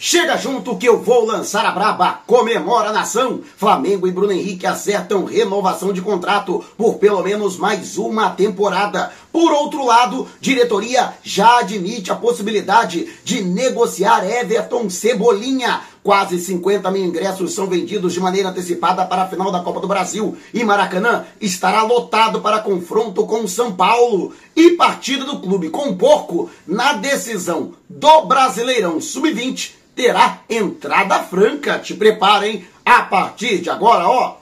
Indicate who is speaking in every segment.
Speaker 1: Chega junto que eu vou lançar a braba. Comemora a nação. Flamengo e Bruno Henrique acertam renovação de contrato por pelo menos mais uma temporada. Por outro lado, diretoria já admite a possibilidade de negociar Everton Cebolinha. Quase 50 mil ingressos são vendidos de maneira antecipada para a final da Copa do Brasil. E Maracanã estará lotado para confronto com São Paulo. E partida do clube com porco na decisão do Brasileirão Sub-20 terá entrada franca. Te preparem a partir de agora, ó.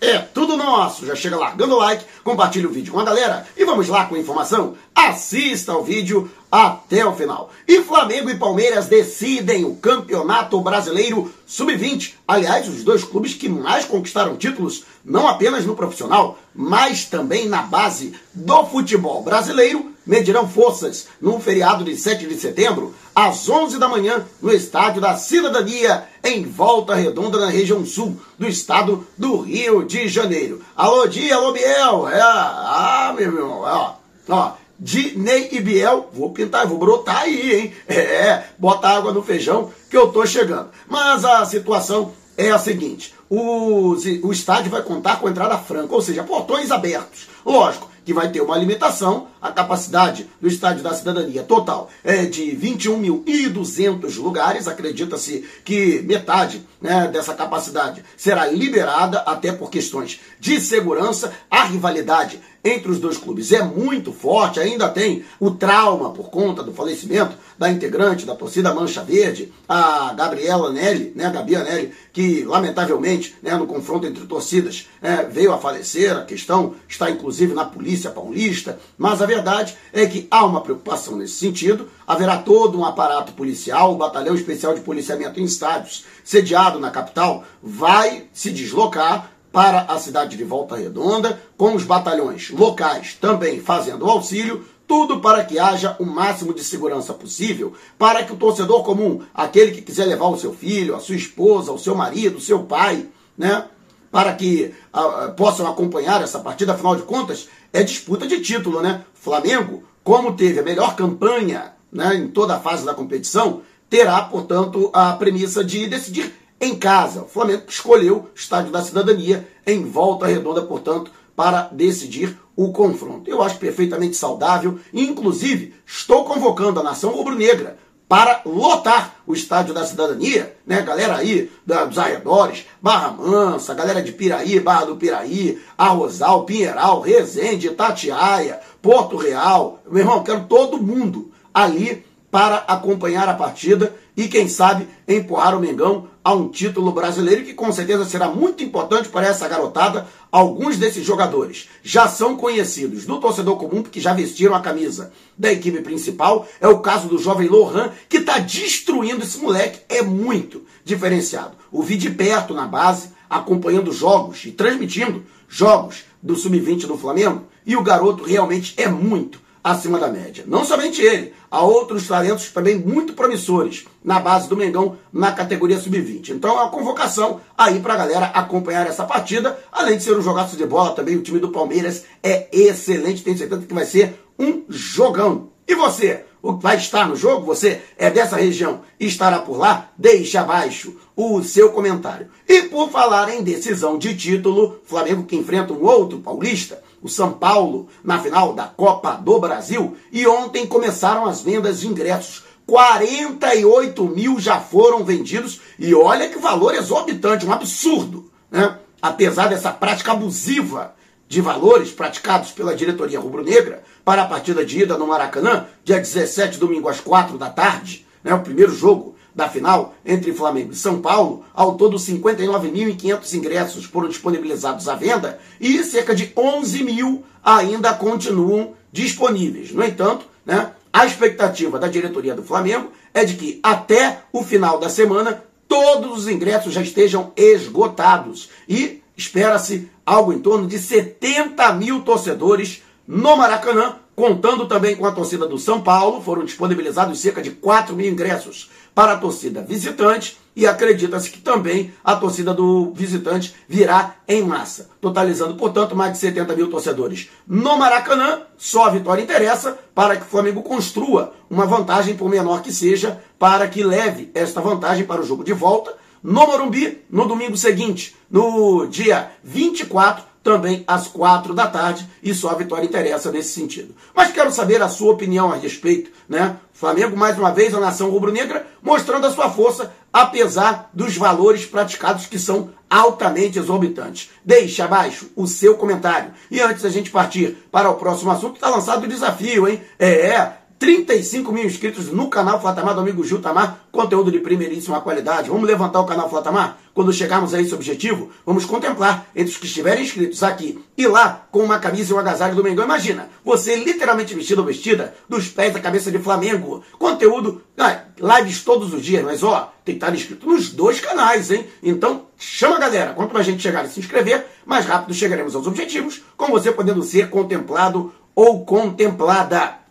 Speaker 1: É tudo nosso. Já chega largando o like, compartilha o vídeo com a galera e vamos lá com a informação. Assista ao vídeo até o final. E Flamengo e Palmeiras decidem o Campeonato Brasileiro Sub-20. Aliás, os dois clubes que mais conquistaram títulos, não apenas no profissional, mas também na base do futebol brasileiro, medirão forças no feriado de 7 de setembro, às 11 da manhã, no Estádio da Cidadania, em Volta Redonda, na região sul do estado do Rio de Janeiro. Alô, Dia, alô, Biel. É, ah, meu irmão, ó, ó. Dinei e Biel, vou pintar, vou brotar aí, hein? É, bota água no feijão que eu tô chegando. Mas a situação é a seguinte: o, o estádio vai contar com entrada franca, ou seja, portões abertos. Lógico, que vai ter uma limitação, a capacidade do Estádio da Cidadania total é de 21.200 lugares, acredita-se que metade né, dessa capacidade será liberada, até por questões de segurança, a rivalidade entre os dois clubes é muito forte, ainda tem o trauma por conta do falecimento da integrante da torcida Mancha Verde, a Gabriela Nelly, né, a Gabi Nelly, que lamentavelmente, né, no confronto entre torcidas, é, veio a falecer, a questão está inclusive na polícia paulista, mas a verdade é que há uma preocupação nesse sentido, haverá todo um aparato policial, o Batalhão Especial de Policiamento em Estádios, sediado na capital, vai se deslocar para a cidade de Volta Redonda, com os batalhões locais também fazendo auxílio, tudo para que haja o máximo de segurança possível, para que o torcedor comum, aquele que quiser levar o seu filho, a sua esposa, o seu marido, o seu pai, né, para que uh, possam acompanhar essa partida, afinal de contas, é disputa de título, né? Flamengo, como teve a melhor campanha né, em toda a fase da competição, terá, portanto, a premissa de decidir em casa. O Flamengo escolheu o Estádio da Cidadania em volta redonda, portanto, para decidir o confronto. Eu acho perfeitamente saudável, inclusive estou convocando a nação rubro-negra para lotar o Estádio da Cidadania, né? Galera aí dos arredores, Barra Mansa, galera de Piraí, Barra do Piraí, Arrozal, Pinheiral, Resende, Tatiaia, Porto Real. Meu irmão, quero todo mundo ali para acompanhar a partida e, quem sabe, empurrar o Mengão a um título brasileiro que com certeza será muito importante para essa garotada. Alguns desses jogadores já são conhecidos do torcedor comum porque já vestiram a camisa da equipe principal. É o caso do jovem Lohan, que está destruindo esse moleque. É muito diferenciado. O vi de perto na base, acompanhando jogos e transmitindo jogos do Sub-20 do Flamengo. E o garoto realmente é muito acima da média. Não somente ele, há outros talentos também muito promissores na base do Mengão na categoria sub-20. Então é convocação aí para a galera acompanhar essa partida. Além de ser um jogaço de bola, também o time do Palmeiras é excelente. Tenho certeza que vai ser um jogão. E você? Vai estar no jogo? Você é dessa região e estará por lá? Deixe abaixo o seu comentário. E por falar em decisão de título, Flamengo que enfrenta um outro paulista, o São Paulo, na final da Copa do Brasil. E ontem começaram as vendas de ingressos. 48 mil já foram vendidos. E olha que valor exorbitante, um absurdo. Né? Apesar dessa prática abusiva de valores praticados pela diretoria rubro-negra para a partida de ida no Maracanã, dia 17, domingo às 4 da tarde, né, o primeiro jogo da final entre Flamengo e São Paulo, ao todo 59.500 ingressos foram disponibilizados à venda e cerca de 11 mil ainda continuam disponíveis. No entanto, né, a expectativa da diretoria do Flamengo é de que até o final da semana todos os ingressos já estejam esgotados e espera-se algo em torno de 70 mil torcedores no Maracanã Contando também com a torcida do São Paulo, foram disponibilizados cerca de 4 mil ingressos para a torcida visitante e acredita-se que também a torcida do visitante virá em massa, totalizando, portanto, mais de 70 mil torcedores. No Maracanã, só a vitória interessa para que o Flamengo construa uma vantagem, por menor que seja, para que leve esta vantagem para o jogo de volta no Morumbi no domingo seguinte, no dia 24 também às quatro da tarde, e só a vitória interessa nesse sentido. Mas quero saber a sua opinião a respeito, né? Flamengo, mais uma vez, a nação rubro-negra, mostrando a sua força, apesar dos valores praticados que são altamente exorbitantes. Deixe abaixo o seu comentário. E antes da gente partir para o próximo assunto, está lançado o desafio, hein? É, 35 mil inscritos no canal Flatamar do amigo Gil Tamar, conteúdo de primeiríssima qualidade. Vamos levantar o canal Flatamar? Quando chegarmos a esse objetivo, vamos contemplar entre os que estiverem inscritos aqui e lá com uma camisa e um agasalho do Mengão. Imagina, você literalmente vestido ou vestida dos pés da cabeça de Flamengo. Conteúdo, ah, lives todos os dias, mas ó, tem que estar inscrito nos dois canais, hein? Então, chama a galera. Quanto mais gente chegar e se inscrever, mais rápido chegaremos aos objetivos, com você podendo ser contemplado ou contemplada.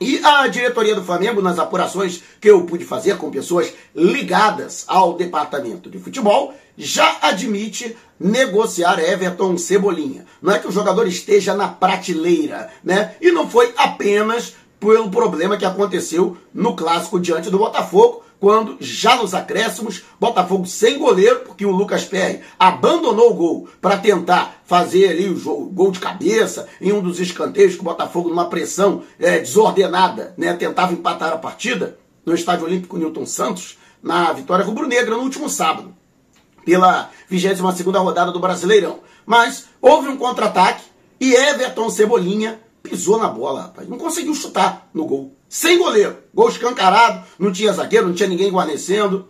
Speaker 1: E a diretoria do Flamengo, nas apurações que eu pude fazer com pessoas ligadas ao departamento de futebol, já admite negociar Everton Cebolinha. Não é que o jogador esteja na prateleira, né? E não foi apenas pelo problema que aconteceu no clássico diante do Botafogo, quando, já nos acréscimos, Botafogo sem goleiro, porque o Lucas Perry abandonou o gol para tentar fazer ali o, jogo, gol de cabeça em um dos escanteios que o Botafogo, numa pressão é, desordenada, né, tentava empatar a partida no Estádio Olímpico Newton Santos, na vitória rubro-negra no último sábado, pela 22ª rodada do Brasileirão. Mas houve um contra-ataque e Everton Cebolinha pisou na bola, rapaz. Não conseguiu chutar no gol. Sem goleiro. Gol escancarado, não tinha zagueiro, não tinha ninguém guarnecendo.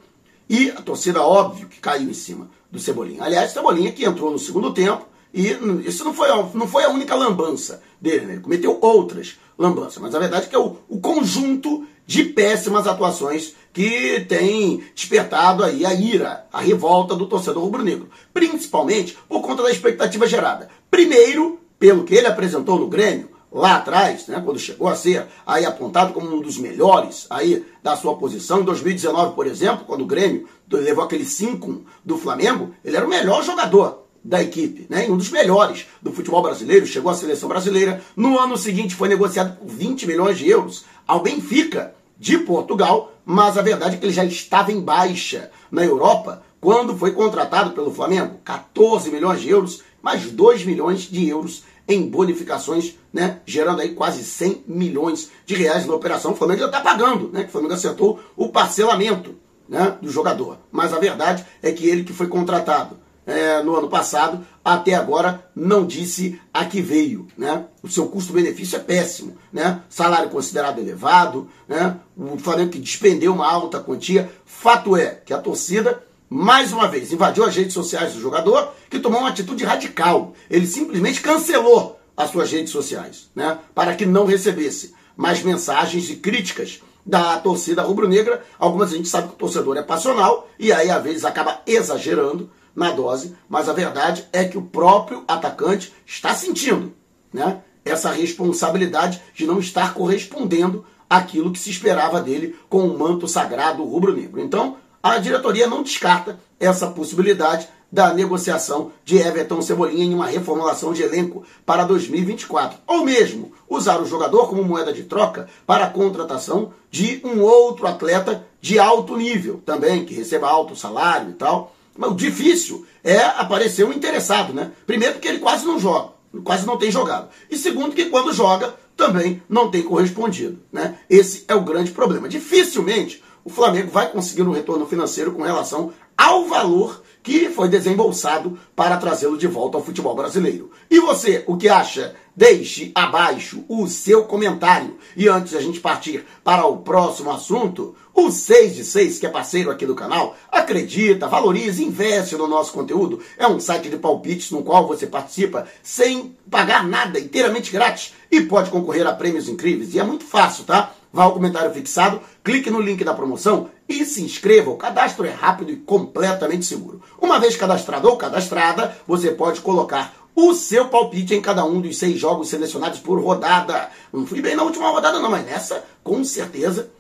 Speaker 1: E a torcida, óbvio, que caiu em cima do Cebolinha. Aliás, Cebolinha que entrou no segundo tempo. E isso não foi, não foi a única lambança dele, né? Ele cometeu outras lambanças. Mas a verdade é que é o, o conjunto de péssimas atuações que tem despertado aí a ira, a revolta do torcedor rubro-negro. Principalmente por conta da expectativa gerada. Primeiro, pelo que ele apresentou no Grêmio, lá atrás, né, quando chegou a ser aí apontado como um dos melhores aí da sua posição, em 2019, por exemplo, quando o Grêmio levou aquele 5 do Flamengo, ele era o melhor jogador da equipe, né, um dos melhores do futebol brasileiro, chegou à seleção brasileira. No ano seguinte foi negociado por 20 milhões de euros ao Benfica de Portugal, mas a verdade é que ele já estava em baixa na Europa quando foi contratado pelo Flamengo, 14 milhões de euros, mais 2 milhões de euros em bonificações, né, gerando aí quase 100 milhões de reais na operação. O Flamengo já está pagando, né, que o Flamengo acertou o parcelamento né, do jogador. Mas a verdade é que ele que foi contratado é, no ano passado, até agora não disse a que veio. Né? O seu custo-benefício é péssimo. Né? Salário considerado elevado, né? o Flamengo que despendeu uma alta quantia. Fato é que a torcida mais uma vez, invadiu as redes sociais do jogador, que tomou uma atitude radical. Ele simplesmente cancelou as suas redes sociais, né? Para que não recebesse mais mensagens e críticas da torcida rubro-negra. Algumas a gente sabe que o torcedor é passional e aí às vezes acaba exagerando na dose, mas a verdade é que o próprio atacante está sentindo, né? Essa responsabilidade de não estar correspondendo àquilo que se esperava dele com o manto sagrado rubro-negro. Então, a diretoria não descarta essa possibilidade da negociação de Everton Cebolinha em uma reformulação de elenco para 2024. Ou mesmo usar o jogador como moeda de troca para a contratação de um outro atleta de alto nível também, que receba alto salário e tal. Mas o difícil é aparecer um interessado, né? Primeiro porque ele quase não joga, quase não tem jogado. E segundo que quando joga também não tem correspondido, né? Esse é o grande problema. Dificilmente o Flamengo vai conseguir um retorno financeiro com relação ao valor que foi desembolsado para trazê-lo de volta ao futebol brasileiro. E você, o que acha? Deixe abaixo o seu comentário. E antes de a gente partir para o próximo assunto, o 6 de 6, que é parceiro aqui do canal, acredita, valoriza, investe no nosso conteúdo. É um site de palpites no qual você participa sem pagar nada, inteiramente grátis e pode concorrer a prêmios incríveis. E é muito fácil, tá? Vá ao comentário fixado, clique no link da promoção e se inscreva. O cadastro é rápido e completamente seguro. Uma vez cadastrado ou cadastrada, você pode colocar o seu palpite em cada um dos seis jogos selecionados por rodada. Não fui bem na última rodada, não, mas nessa, com certeza,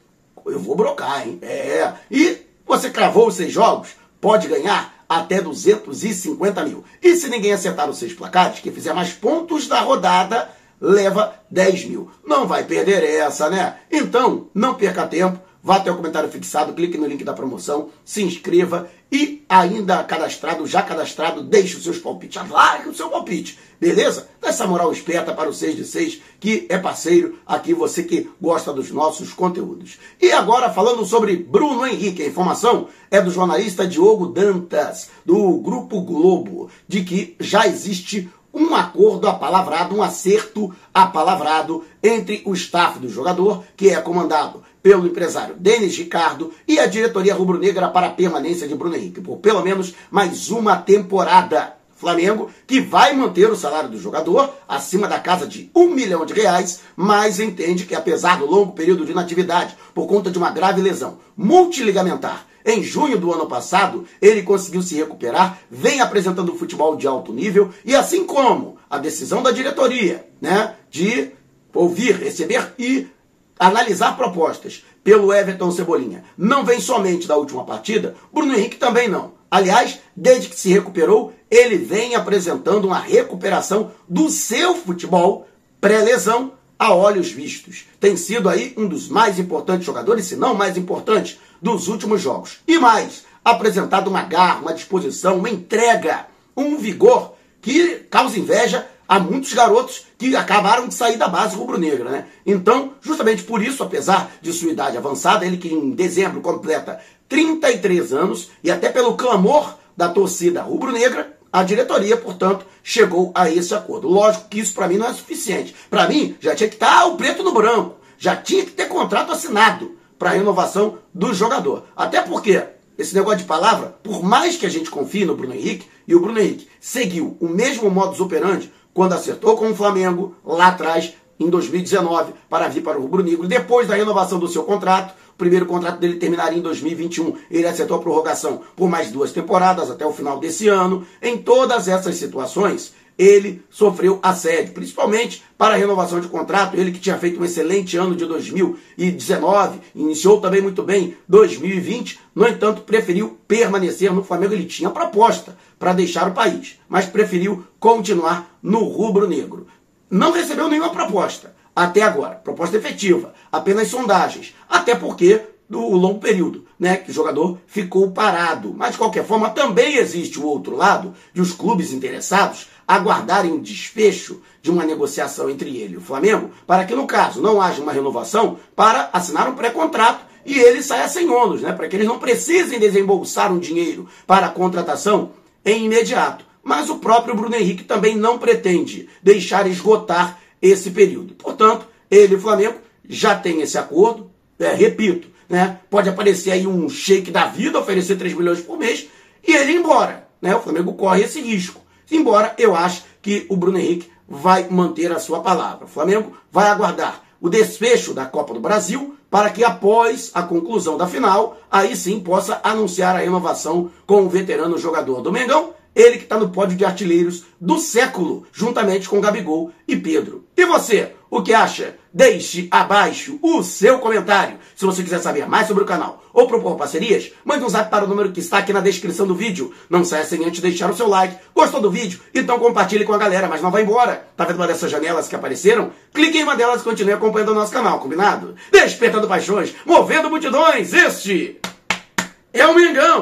Speaker 1: eu vou brocar, hein? É. E você cravou os seis jogos, pode ganhar até 250 mil. E se ninguém acertar os seis placares, que fizer mais pontos da rodada, leva 10 mil. Não vai perder essa, né? Então, não perca tempo Vá até o comentário fixado, clique no link da promoção, se inscreva e ainda cadastrado, já cadastrado, deixe os seus palpites. Largue o seu palpite, beleza? Dá essa moral esperta para o 6 de 6, que é parceiro aqui, você que gosta dos nossos conteúdos. E agora falando sobre Bruno Henrique, a informação é do jornalista Diogo Dantas, do Grupo Globo, de que já existe um acordo apalavrado, um acerto apalavrado entre o staff do jogador, que é comandado pelo empresário Denis Ricardo e a diretoria rubro-negra para a permanência de Bruno Henrique por pelo menos mais uma temporada. Flamengo, que vai manter o salário do jogador acima da casa de um milhão de reais, mas entende que apesar do longo período de inatividade por conta de uma grave lesão multiligamentar em junho do ano passado, ele conseguiu se recuperar, vem apresentando futebol de alto nível e assim como a decisão da diretoria, né, de ouvir, receber e analisar propostas pelo Everton Cebolinha não vem somente da última partida, Bruno Henrique também não. Aliás, desde que se recuperou, ele vem apresentando uma recuperação do seu futebol pré-lesão a olhos vistos. Tem sido aí um dos mais importantes jogadores, se não mais importante, dos últimos jogos. E mais, apresentado uma garra, uma disposição, uma entrega, um vigor que causa inveja há muitos garotos que acabaram de sair da base rubro-negra, né? Então, justamente por isso, apesar de sua idade avançada, ele que em dezembro completa 33 anos e até pelo clamor da torcida rubro-negra, a diretoria, portanto, chegou a esse acordo. Lógico que isso para mim não é suficiente. Para mim, já tinha que estar tá o preto no branco, já tinha que ter contrato assinado para a renovação do jogador. Até porque esse negócio de palavra, por mais que a gente confie no Bruno Henrique, e o Bruno Henrique seguiu o mesmo modus operandi quando acertou com o Flamengo lá atrás, em 2019, para vir para o Rubro Negro. Depois da renovação do seu contrato, o primeiro contrato dele terminaria em 2021. Ele acertou a prorrogação por mais duas temporadas até o final desse ano. Em todas essas situações, ele sofreu assédio, principalmente para a renovação de contrato. Ele que tinha feito um excelente ano de 2019, iniciou também muito bem 2020, no entanto, preferiu permanecer no Flamengo. Ele tinha proposta para deixar o país, mas preferiu continuar no rubro-negro. Não recebeu nenhuma proposta até agora, proposta efetiva, apenas sondagens, até porque do longo período, né, que o jogador ficou parado. Mas de qualquer forma, também existe o outro lado de os clubes interessados aguardarem o desfecho de uma negociação entre ele e o Flamengo, para que no caso não haja uma renovação, para assinar um pré-contrato e ele saia sem ônus, né, para que eles não precisem desembolsar um dinheiro para a contratação em imediato. Mas o próprio Bruno Henrique também não pretende deixar esgotar esse período. Portanto, ele e o Flamengo já têm esse acordo, é, repito, né? Pode aparecer aí um shake da vida, oferecer 3 milhões por mês e ele ir embora. Né? O Flamengo corre esse risco. Embora eu acho que o Bruno Henrique vai manter a sua palavra. O Flamengo vai aguardar o desfecho da Copa do Brasil para que após a conclusão da final, aí sim possa anunciar a renovação com o veterano jogador do Mengão ele que está no pódio de artilheiros do século, juntamente com Gabigol e Pedro. E você, o que acha? Deixe abaixo o seu comentário. Se você quiser saber mais sobre o canal ou propor parcerias, mande um zap para o número que está aqui na descrição do vídeo. Não saia sem antes deixar o seu like. Gostou do vídeo? Então compartilhe com a galera, mas não vá embora. Tá vendo uma dessas janelas que apareceram? Clique em uma delas e continue acompanhando o nosso canal, combinado? Despertando paixões, movendo multidões, este é o Mengão!